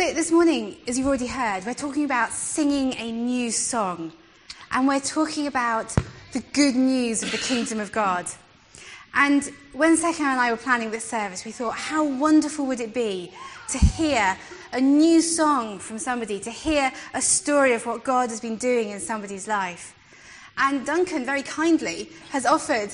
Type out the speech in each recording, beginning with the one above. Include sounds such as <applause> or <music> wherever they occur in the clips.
So, this morning, as you've already heard, we're talking about singing a new song. And we're talking about the good news of the kingdom of God. And when Second and I were planning this service, we thought, how wonderful would it be to hear a new song from somebody, to hear a story of what God has been doing in somebody's life. And Duncan very kindly has offered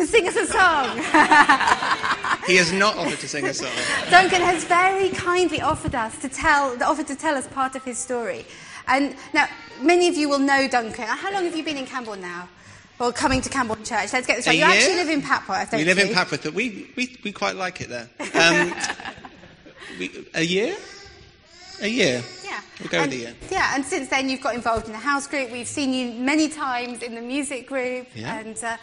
to sing us a song. <laughs> he has not offered to sing a song. Duncan has very kindly offered us to tell, offered to tell us part of his story. And now, many of you will know Duncan. How long have you been in Cambourne now? Well, coming to Cambourne Church. Let's get this right. You actually live in Papworth, We live you? in Papworth, but we, we, we quite like it there. Um, <laughs> we, a year? A year. Yeah. We'll go and, with a year. Yeah, and since then you've got involved in the house group. We've seen you many times in the music group. Yeah. And, uh,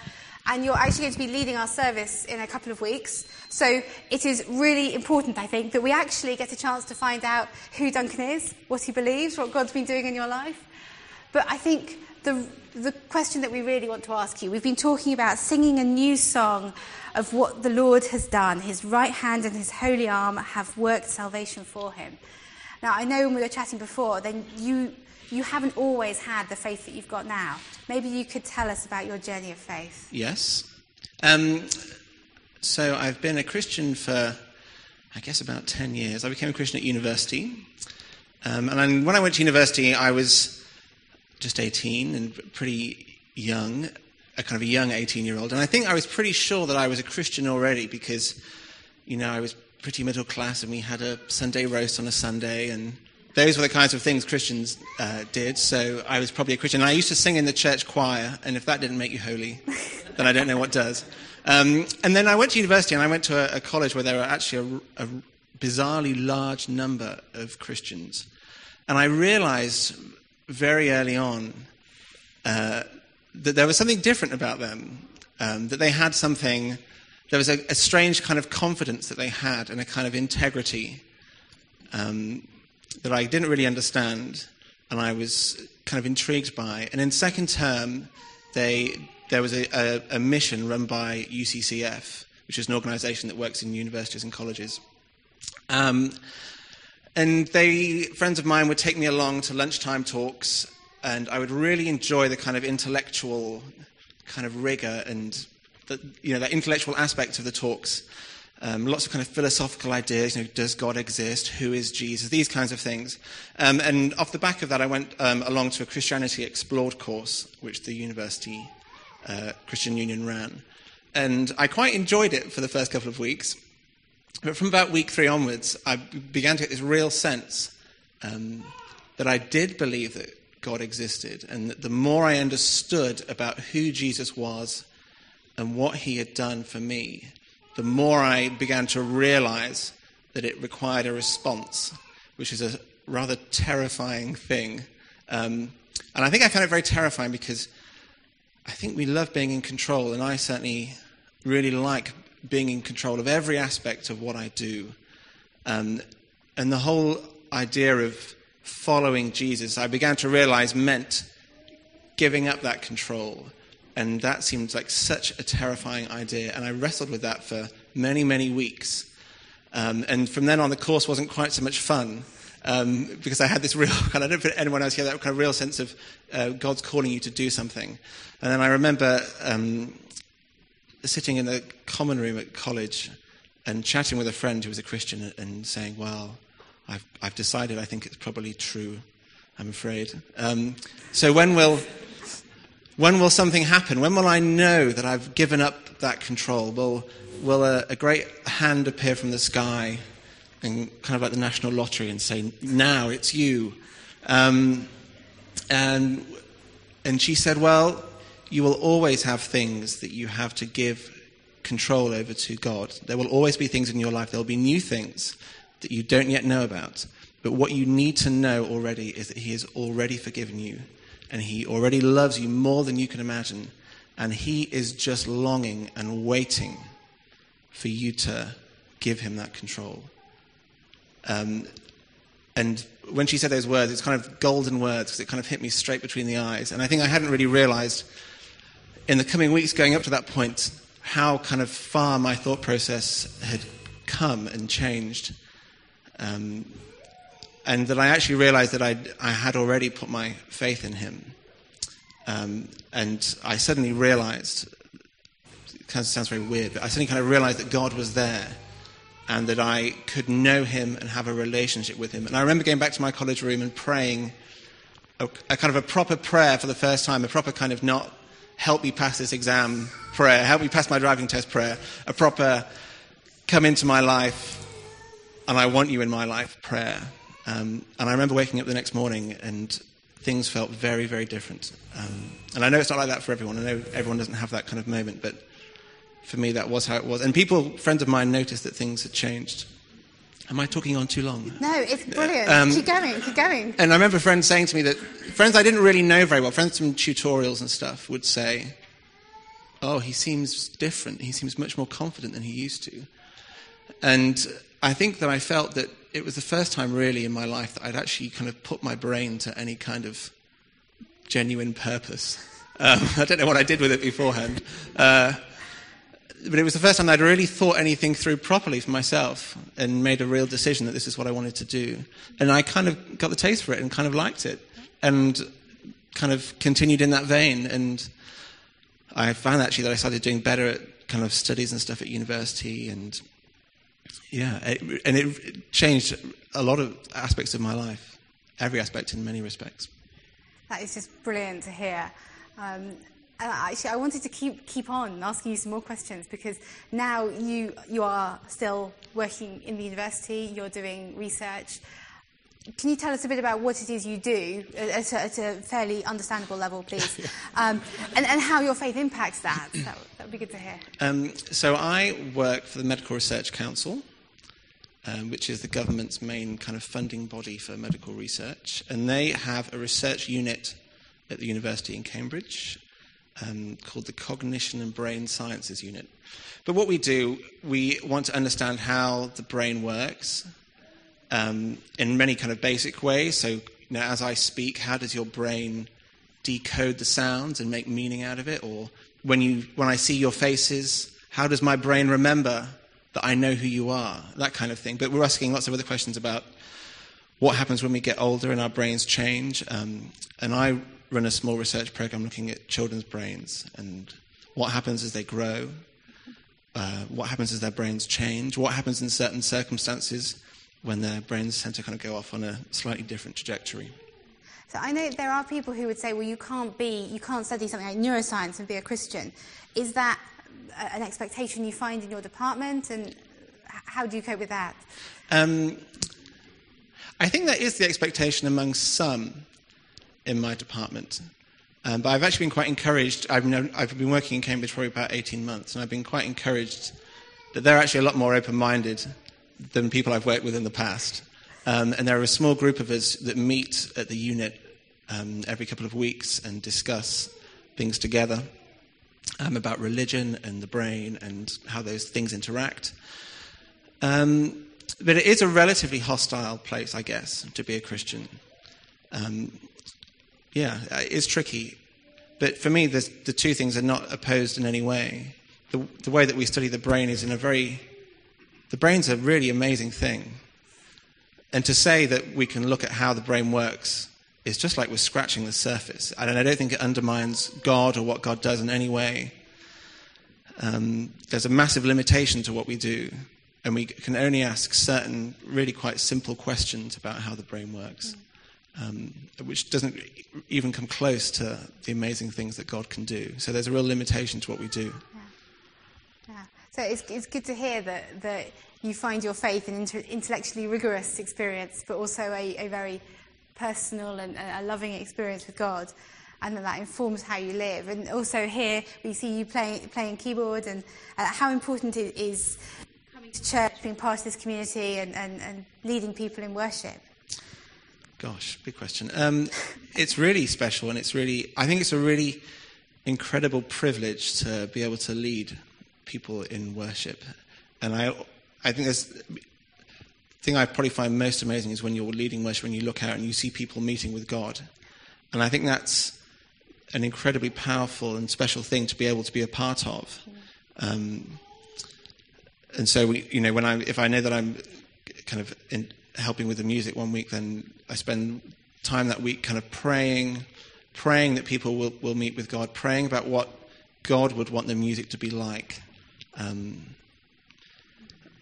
and you're actually going to be leading our service in a couple of weeks. So it is really important, I think, that we actually get a chance to find out who Duncan is, what he believes, what God's been doing in your life. But I think the, the question that we really want to ask you we've been talking about singing a new song of what the Lord has done. His right hand and his holy arm have worked salvation for him. Now, I know when we were chatting before, then you you haven't always had the faith that you've got now. Maybe you could tell us about your journey of faith. Yes. Um, so I've been a Christian for, I guess, about 10 years. I became a Christian at university. Um, and then when I went to university, I was just 18 and pretty young, a kind of a young 18 year old. And I think I was pretty sure that I was a Christian already because, you know, I was pretty middle class and we had a Sunday roast on a Sunday and those were the kinds of things Christians uh, did. So I was probably a Christian. And I used to sing in the church choir, and if that didn't make you holy, then I don't know what does. Um, and then I went to university, and I went to a, a college where there were actually a, a, bizarrely large number of Christians. And I realized very early on uh, that there was something different about them, um, that they had something, there was a, a, strange kind of confidence that they had and a kind of integrity. Um, that I didn't really understand and I was kind of intrigued by. And in second term, they, there was a, a, a mission run by UCCF, which is an organization that works in universities and colleges. Um, and they, friends of mine would take me along to lunchtime talks, and I would really enjoy the kind of intellectual kind of rigor and the, you know, that intellectual aspect of the talks. Um, lots of kind of philosophical ideas, you know, does God exist? Who is Jesus? These kinds of things. Um, and off the back of that, I went um, along to a Christianity Explored course, which the University uh, Christian Union ran. And I quite enjoyed it for the first couple of weeks. But from about week three onwards, I began to get this real sense um, that I did believe that God existed, and that the more I understood about who Jesus was and what he had done for me, the more I began to realize that it required a response, which is a rather terrifying thing. Um, and I think I found it very terrifying because I think we love being in control, and I certainly really like being in control of every aspect of what I do. Um, and the whole idea of following Jesus, I began to realize meant giving up that control and that seemed like such a terrifying idea. And I wrestled with that for many, many weeks. Um, and from then on, the course wasn't quite so much fun um, because I had this real <laughs> kind—I don't think anyone else here, that kind of real sense of uh, God's calling you to do something. And then I remember um, sitting in the common room at college and chatting with a friend who was a Christian and saying, Well, I've, I've decided I think it's probably true, I'm afraid. Um, so when will when will something happen? When will I know that I've given up that control? Will, will a, a great hand appear from the sky and kind of like the national lottery and say, now it's you? Um, and, and she said, well, you will always have things that you have to give control over to God. There will always be things in your life, there will be new things that you don't yet know about. But what you need to know already is that He has already forgiven you and He already loves you more than you can imagine. And He is just longing and waiting for you to give Him that control. Um, and when she said those words, it's kind of golden words because it kind of hit me straight between the eyes. And I think I hadn't really realized in the coming weeks going up to that point how kind of far my thought process had come and changed. Um, and that I actually realized that I'd, I had already put my faith in him. Um, and I suddenly realized, it kind of sounds very weird, but I suddenly kind of realized that God was there and that I could know him and have a relationship with him. And I remember going back to my college room and praying a, a kind of a proper prayer for the first time, a proper kind of not help me pass this exam prayer, help me pass my driving test prayer, a proper come into my life and I want you in my life prayer. Um, and I remember waking up the next morning and things felt very, very different. Um, and I know it's not like that for everyone. I know everyone doesn't have that kind of moment, but for me, that was how it was. And people, friends of mine, noticed that things had changed. Am I talking on too long? No, it's brilliant. Um, keep going, keep going. And I remember friends saying to me that, friends I didn't really know very well, friends from tutorials and stuff, would say, Oh, he seems different. He seems much more confident than he used to. And I think that I felt that it was the first time really in my life that I'd actually kind of put my brain to any kind of genuine purpose. Um, <laughs> I don't know what I did with it beforehand. Uh, but it was the first time I'd really thought anything through properly for myself and made a real decision that this is what I wanted to do. And I kind of got the taste for it and kind of liked it and kind of continued in that vein. And I found actually that I started doing better at kind of studies and stuff at university and yeah, it, and it changed a lot of aspects of my life, every aspect in many respects. That is just brilliant to hear. Um, and actually, I wanted to keep keep on asking you some more questions because now you you are still working in the university. You're doing research. Can you tell us a bit about what it is you do at a, at a fairly understandable level, please, <laughs> um, and, and, how your faith impacts that? That, that would be good to hear. Um, so I work for the Medical Research Council, um, which is the government's main kind of funding body for medical research, and they have a research unit at the university in Cambridge um, called the Cognition and Brain Sciences Unit. But what we do, we want to understand how the brain works um, in many kind of basic ways. So, you know, as I speak, how does your brain decode the sounds and make meaning out of it? Or when, you, when I see your faces, how does my brain remember that I know who you are? That kind of thing. But we're asking lots of other questions about what happens when we get older and our brains change. Um, and I run a small research program looking at children's brains and what happens as they grow, uh, what happens as their brains change, what happens in certain circumstances when their brains tend to kind of go off on a slightly different trajectory. So I know there are people who would say, well, you can't be, you can't study something like neuroscience and be a Christian. Is that an expectation you find in your department, and how do you cope with that? Um, I think that is the expectation among some in my department. Um, but I've actually been quite encouraged. I've, known, I've, been working in Cambridge for about 18 months, and I've been quite encouraged that they're actually a lot more open minded than people I've worked with in the past. Um, and there are a small group of us that meet at the unit um, every couple of weeks and discuss things together um, about religion and the brain and how those things interact. Um, but it is a relatively hostile place, I guess, to be a Christian. Um, yeah, it's tricky. But for me, the two things are not opposed in any way. The, the way that we study the brain is in a very. The brain's a really amazing thing. And to say that we can look at how the brain works is just like we're scratching the surface. And I don't think it undermines God or what God does in any way. Um, there's a massive limitation to what we do, and we can only ask certain really quite simple questions about how the brain works. Um, which doesn't even come close to the amazing things that God can do. So there's a real limitation to what we do. So it's, it's good to hear that, that you find your faith an inter- intellectually rigorous experience, but also a, a very personal and a loving experience with God. And that, that informs how you live. And also here we see you playing, playing keyboard and uh, how important it is coming to church, being part of this community and, and, and leading people in worship. Gosh, big question. Um, it's really special, and it's really, I think it's a really incredible privilege to be able to lead people in worship. And I, I think there's, the thing I probably find most amazing is when you're leading worship, when you look out and you see people meeting with God. And I think that's an incredibly powerful and special thing to be able to be a part of. Um, and so, we, you know, when I, if I know that I'm kind of in, helping with the music one week, then I spend time that week kind of praying, praying that people will, will meet with God, praying about what God would want the music to be like. Um,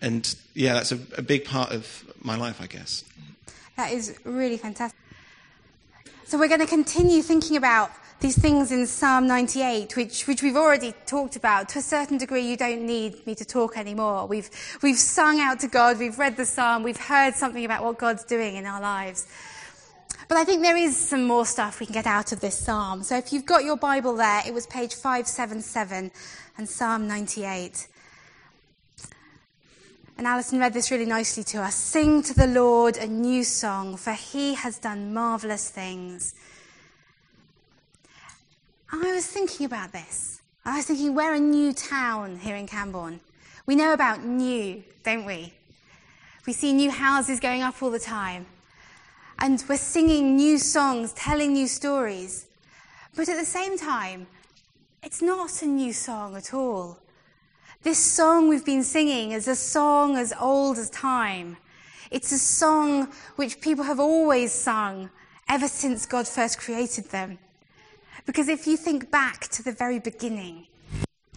and yeah, that's a, a big part of my life, I guess. That is really fantastic. So we're going to continue thinking about these things in Psalm 98, which, which we've already talked about. To a certain degree, you don't need me to talk anymore. We've, we've sung out to God, we've read the psalm, we've heard something about what God's doing in our lives. But I think there is some more stuff we can get out of this psalm. So if you've got your Bible there, it was page 577 and Psalm 98. And Alison read this really nicely to us. Sing to the Lord a new song, for he has done marvelous things. I was thinking about this. I was thinking, we're a new town here in Cambourne. We know about new, don't we? We see new houses going up all the time. And we're singing new songs, telling new stories. But at the same time, it's not a new song at all. This song we've been singing is a song as old as time. It's a song which people have always sung ever since God first created them. Because if you think back to the very beginning,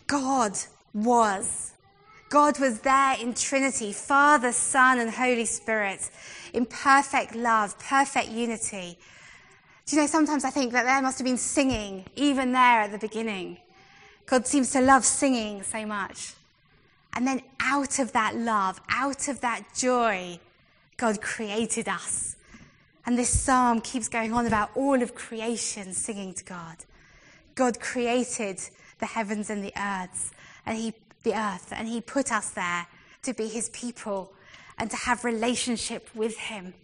God was. God was there in Trinity, Father, Son, and Holy Spirit, in perfect love, perfect unity. Do you know, sometimes I think that there must have been singing even there at the beginning. God seems to love singing so much. And then out of that love, out of that joy, God created us. And this psalm keeps going on about all of creation singing to God. God created the heavens and the earths, and he, the earth, and he put us there to be his people and to have relationship with him.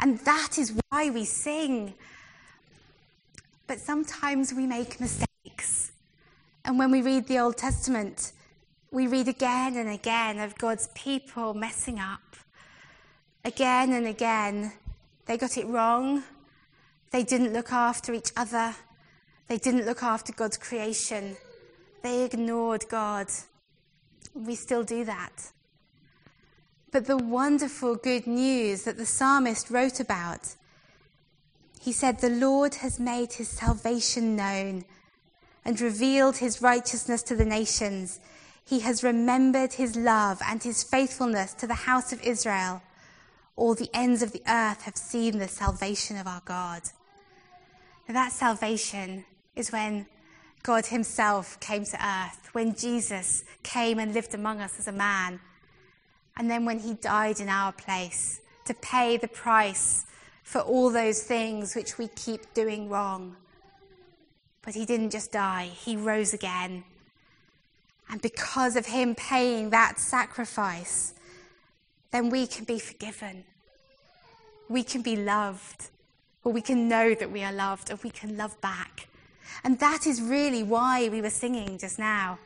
And that is why we sing. But sometimes we make mistakes. And when we read the Old Testament, we read again and again of God's people messing up. Again and again, they got it wrong. They didn't look after each other. They didn't look after God's creation. They ignored God. We still do that. But the wonderful good news that the psalmist wrote about, he said, The Lord has made his salvation known and revealed his righteousness to the nations. He has remembered his love and his faithfulness to the house of Israel. All the ends of the earth have seen the salvation of our God. Now, that salvation is when God himself came to earth, when Jesus came and lived among us as a man, and then when he died in our place to pay the price for all those things which we keep doing wrong. But he didn't just die, he rose again. And because of him paying that sacrifice, then we can be forgiven. We can be loved, or we can know that we are loved, and we can love back. And that is really why we were singing just now.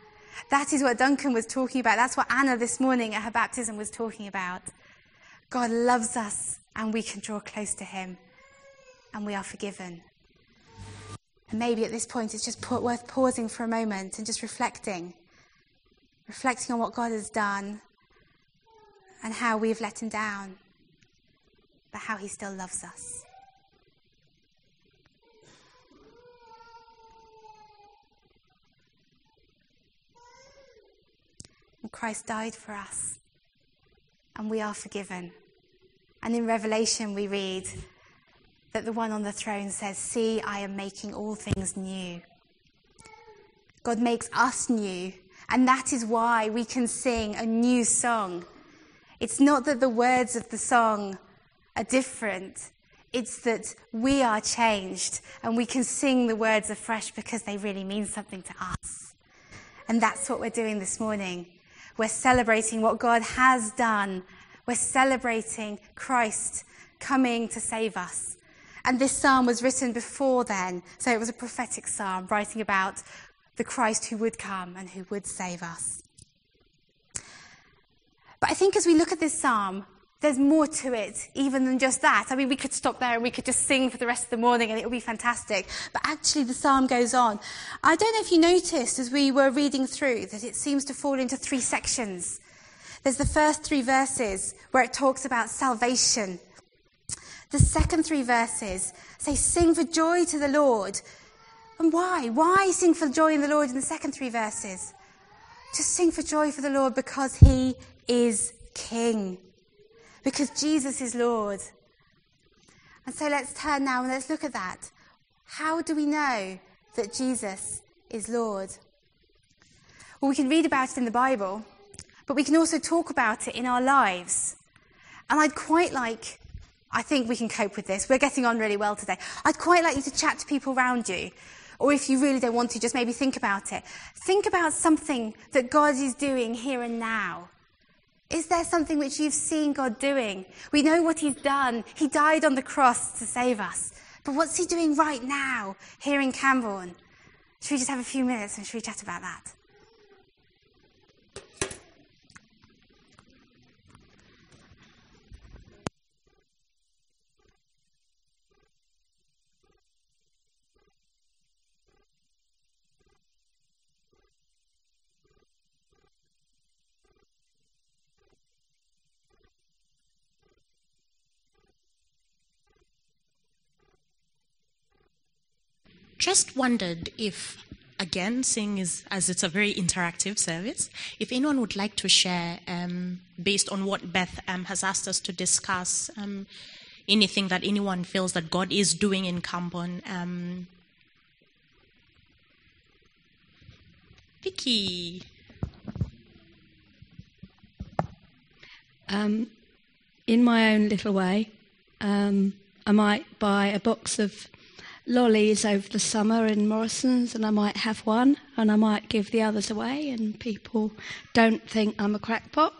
That is what Duncan was talking about. That's what Anna this morning at her baptism was talking about. God loves us, and we can draw close to him, and we are forgiven. And maybe at this point it's just worth pausing for a moment and just reflecting reflecting on what God has done and how we've let him down, but how he still loves us. And Christ died for us, and we are forgiven. And in Revelation, we read that the one on the throne says, See, I am making all things new. God makes us new and that is why we can sing a new song. It's not that the words of the song are different, it's that we are changed and we can sing the words afresh because they really mean something to us. And that's what we're doing this morning. We're celebrating what God has done. We're celebrating Christ coming to save us. And this psalm was written before then, so it was a prophetic psalm writing about the Christ who would come and who would save us. But I think as we look at this psalm, there's more to it even than just that. I mean, we could stop there and we could just sing for the rest of the morning and it would be fantastic. But actually, the psalm goes on. I don't know if you noticed as we were reading through that it seems to fall into three sections. There's the first three verses where it talks about salvation. The second three verses say, Sing for joy to the Lord. And why? Why sing for joy in the Lord in the second three verses? Just sing for joy for the Lord because he is King. Because Jesus is Lord. And so let's turn now and let's look at that. How do we know that Jesus is Lord? Well, we can read about it in the Bible, but we can also talk about it in our lives. And I'd quite like, I think we can cope with this. We're getting on really well today. I'd quite like you to chat to people around you. Or if you really don't want to, just maybe think about it. Think about something that God is doing here and now. Is there something which you've seen God doing? We know what He's done. He died on the cross to save us. But what's He doing right now here in Cambourne? Should we just have a few minutes and should we chat about that? Just wondered if, again, seeing as, as it's a very interactive service, if anyone would like to share, um, based on what Beth um, has asked us to discuss, um, anything that anyone feels that God is doing in Cambourne. Um, Vicky. Um, in my own little way, um, I might buy a box of lollies over the summer in Morrison's, and I might have one, and I might give the others away, and people don't think I'm a crackpot.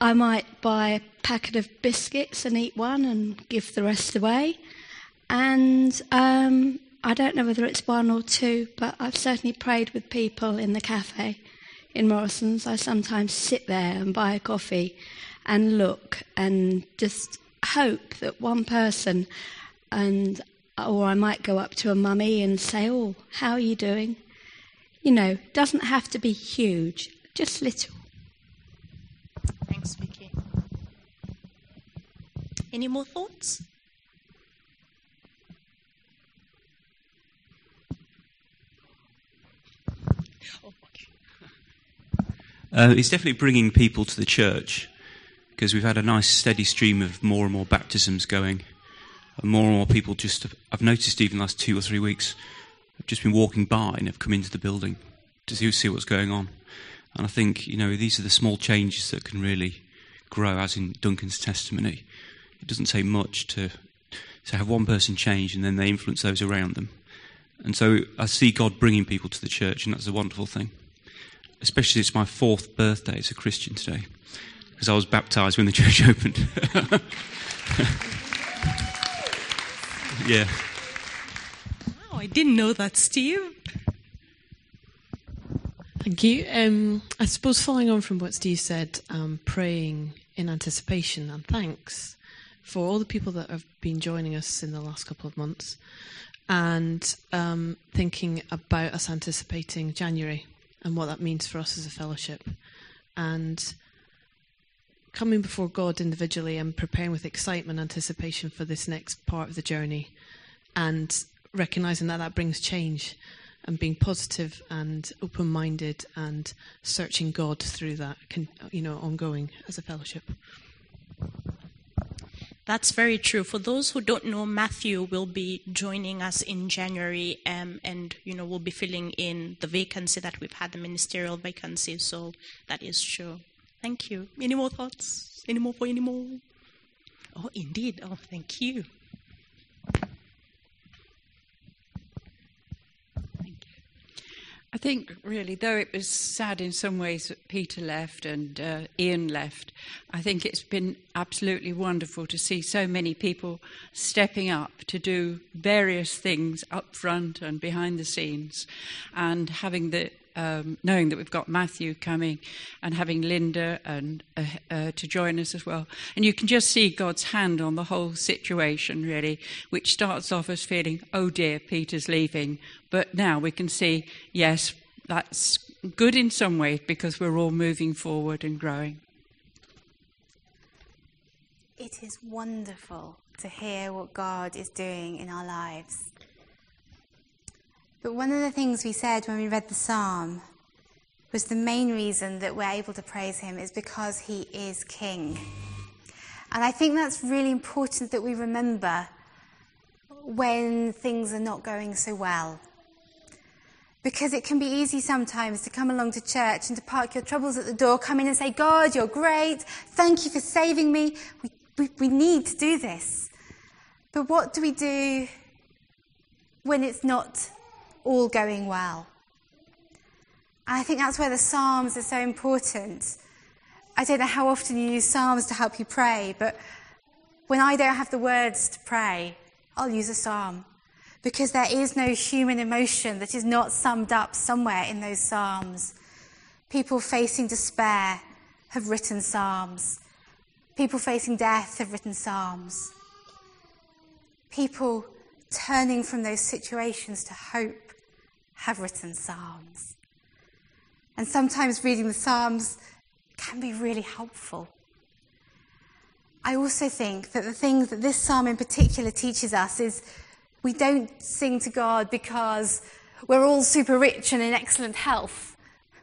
I might buy a packet of biscuits and eat one and give the rest away. And um, I don't know whether it's one or two, but I've certainly prayed with people in the cafe in Morrison's. I sometimes sit there and buy a coffee and look and just hope that one person and or I might go up to a mummy and say, Oh, how are you doing? You know, doesn't have to be huge, just little. Thanks, Vicky. Any more thoughts? <laughs> Uh, it's definitely bringing people to the church because we've had a nice steady stream of more and more baptisms going. And more and more people just, I've noticed even the last two or three weeks, have just been walking by and have come into the building to see, see what's going on. And I think, you know, these are the small changes that can really grow, as in Duncan's testimony. It doesn't take much to, to have one person change and then they influence those around them. And so I see God bringing people to the church, and that's a wonderful thing. Especially it's my fourth birthday as a Christian today, because I was baptized when the <laughs> church opened. <laughs> Yeah. Wow, I didn't know that, Steve. Thank you. Um, I suppose following on from what Steve said, um, praying in anticipation and thanks for all the people that have been joining us in the last couple of months and um, thinking about us anticipating January and what that means for us as a fellowship and coming before God individually and preparing with excitement, anticipation for this next part of the journey, and recognizing that that brings change, and being positive and open-minded and searching God through that, can, you know, ongoing as a fellowship. That's very true. For those who don't know, Matthew will be joining us in January, um, and you know, we'll be filling in the vacancy that we've had, the ministerial vacancy. So that is true. Thank you. Any more thoughts? Any more for any more? Oh, indeed. Oh, thank you. Thank you. I think, really, though it was sad in some ways that Peter left and uh, Ian left, I think it's been absolutely wonderful to see so many people stepping up to do various things up front and behind the scenes and having the um, knowing that we've got Matthew coming and having Linda and uh, uh, to join us as well. And you can just see God's hand on the whole situation, really, which starts off as feeling, oh dear, Peter's leaving. But now we can see, yes, that's good in some ways because we're all moving forward and growing. it is wonderful to hear what God is doing in our lives. But one of the things we said when we read the psalm was the main reason that we're able to praise him is because he is king. And I think that's really important that we remember when things are not going so well. Because it can be easy sometimes to come along to church and to park your troubles at the door, come in and say, God, you're great. Thank you for saving me. We, we, we need to do this. But what do we do when it's not all going well? And I think that's where the Psalms are so important. I don't know how often you use Psalms to help you pray, but when I don't have the words to pray, I'll use a Psalm. Because there is no human emotion that is not summed up somewhere in those Psalms. People facing despair have written Psalms. People facing death have written Psalms. People turning from those situations to hope have written Psalms. And sometimes reading the Psalms can be really helpful. I also think that the thing that this psalm in particular teaches us is we don't sing to God because we're all super rich and in excellent health.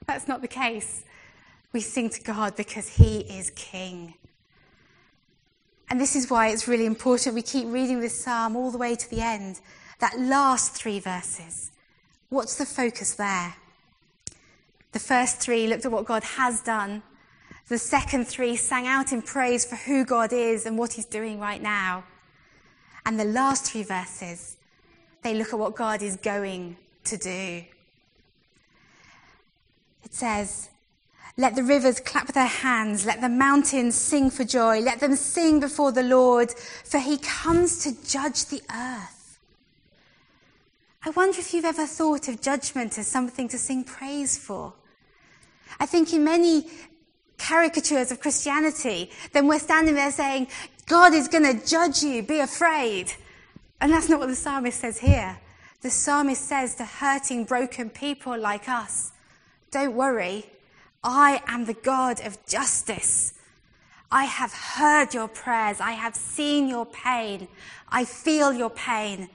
That's not the case. We sing to God because He is King. And this is why it's really important we keep reading this psalm all the way to the end. That last three verses. What's the focus there? The first three looked at what God has done. The second three sang out in praise for who God is and what He's doing right now. And the last three verses, they look at what God is going to do. It says, Let the rivers clap their hands, let the mountains sing for joy, let them sing before the Lord, for He comes to judge the earth. I wonder if you've ever thought of judgment as something to sing praise for. I think in many caricatures of Christianity, then we're standing there saying, God is going to judge you, be afraid. And that's not what the psalmist says here. The psalmist says to hurting, broken people like us, don't worry, I am the God of justice. I have heard your prayers. I have seen your pain. I feel your pain.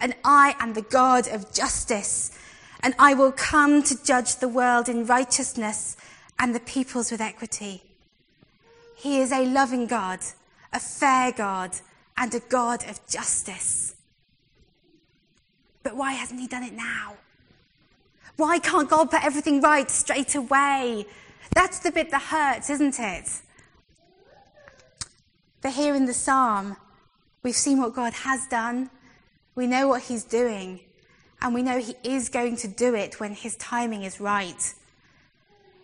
And I am the God of justice. And I will come to judge the world in righteousness and the peoples with equity. He is a loving God, a fair God, and a God of justice. But why hasn't he done it now? Why can't God put everything right straight away? That's the bit that hurts, isn't it? But here in the psalm, we've seen what God has done, we know what he's doing, and we know he is going to do it when his timing is right.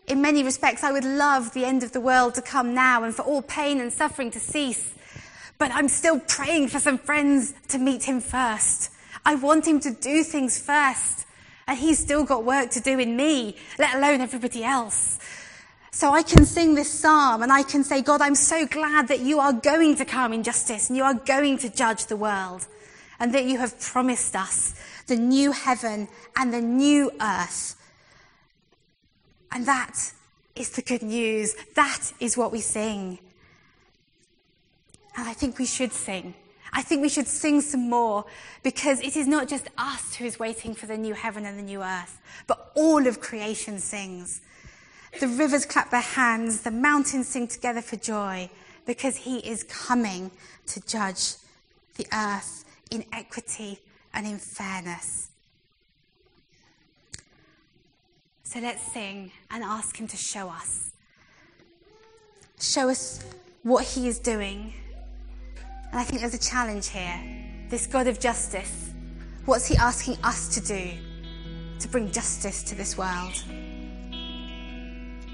In many respects, I would love the end of the world to come now and for all pain and suffering to cease. But I'm still praying for some friends to meet him first. I want him to do things first. And he's still got work to do in me, let alone everybody else. So I can sing this psalm and I can say, God, I'm so glad that you are going to come in justice and you are going to judge the world and that you have promised us the new heaven and the new earth and that is the good news. That is what we sing. And I think we should sing. I think we should sing some more because it is not just us who is waiting for the new heaven and the new earth, but all of creation sings. The rivers clap their hands, the mountains sing together for joy because he is coming to judge the earth in equity and in fairness. So let's sing and ask Him to show us. Show us what He is doing. And I think there's a challenge here. This God of justice, what's He asking us to do to bring justice to this world?